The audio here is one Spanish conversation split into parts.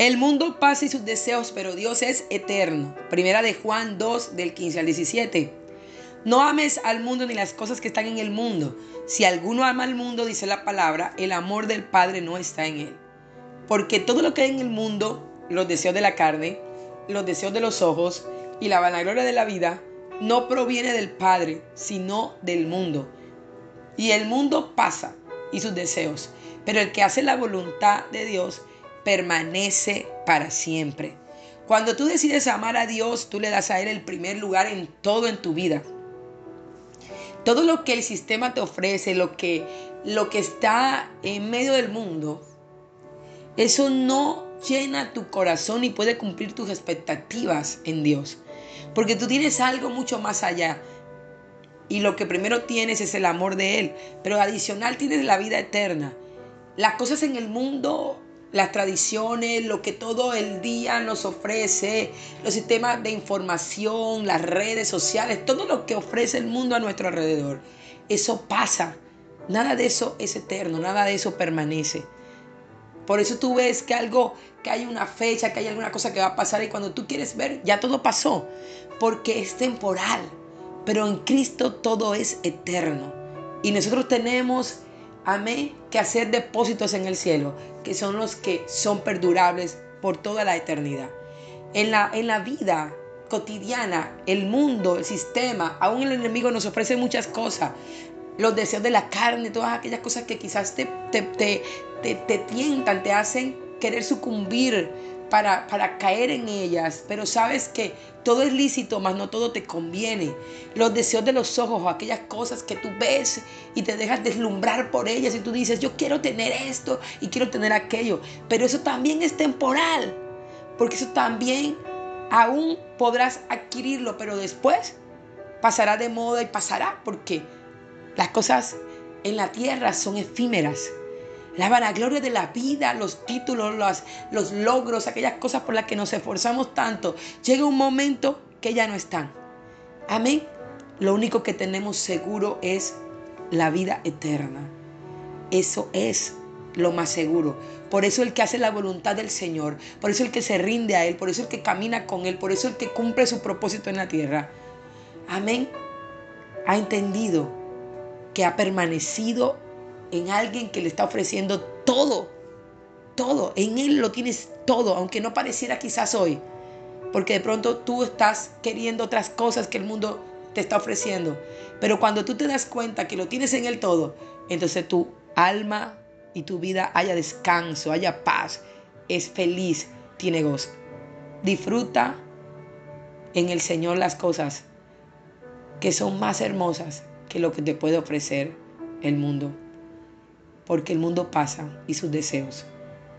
El mundo pasa y sus deseos, pero Dios es eterno. Primera de Juan 2 del 15 al 17. No ames al mundo ni las cosas que están en el mundo. Si alguno ama al mundo, dice la palabra, el amor del Padre no está en él. Porque todo lo que hay en el mundo, los deseos de la carne, los deseos de los ojos y la vanagloria de la vida, no proviene del Padre, sino del mundo. Y el mundo pasa y sus deseos, pero el que hace la voluntad de Dios permanece para siempre. Cuando tú decides amar a Dios, tú le das a Él el primer lugar en todo en tu vida. Todo lo que el sistema te ofrece, lo que, lo que está en medio del mundo, eso no llena tu corazón y puede cumplir tus expectativas en Dios. Porque tú tienes algo mucho más allá. Y lo que primero tienes es el amor de Él. Pero adicional tienes la vida eterna. Las cosas en el mundo, las tradiciones, lo que todo el día nos ofrece, los sistemas de información, las redes sociales, todo lo que ofrece el mundo a nuestro alrededor. Eso pasa. Nada de eso es eterno, nada de eso permanece. Por eso tú ves que algo, que hay una fecha, que hay alguna cosa que va a pasar y cuando tú quieres ver, ya todo pasó, porque es temporal. Pero en Cristo todo es eterno. Y nosotros tenemos, amén, que hacer depósitos en el cielo, que son los que son perdurables por toda la eternidad. En la, en la vida cotidiana, el mundo, el sistema, aún el enemigo nos ofrece muchas cosas. Los deseos de la carne, todas aquellas cosas que quizás te, te, te, te, tientan, te hacen querer sucumbir para, para, caer en ellas, pero sabes que todo es lícito, mas no todo te conviene. Los deseos de los ojos aquellas cosas que tú ves y te dejas deslumbrar por ellas y tú dices, yo quiero tener esto y quiero tener aquello, pero eso también es temporal, porque eso también aún podrás adquirirlo, pero después pasará de moda y pasará, porque las cosas en la tierra son efímeras. La vanagloria de la vida, los títulos, los, los logros, aquellas cosas por las que nos esforzamos tanto, llega un momento que ya no están. Amén. Lo único que tenemos seguro es la vida eterna. Eso es lo más seguro. Por eso el que hace la voluntad del Señor, por eso el que se rinde a Él, por eso el que camina con Él, por eso el que cumple su propósito en la tierra. Amén. Ha entendido que ha permanecido en alguien que le está ofreciendo todo, todo, en Él lo tienes todo, aunque no pareciera quizás hoy, porque de pronto tú estás queriendo otras cosas que el mundo te está ofreciendo, pero cuando tú te das cuenta que lo tienes en Él todo, entonces tu alma y tu vida haya descanso, haya paz, es feliz, tiene gozo. Disfruta en el Señor las cosas que son más hermosas que lo que te puede ofrecer el mundo porque el mundo pasa y sus deseos,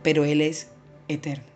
pero Él es eterno.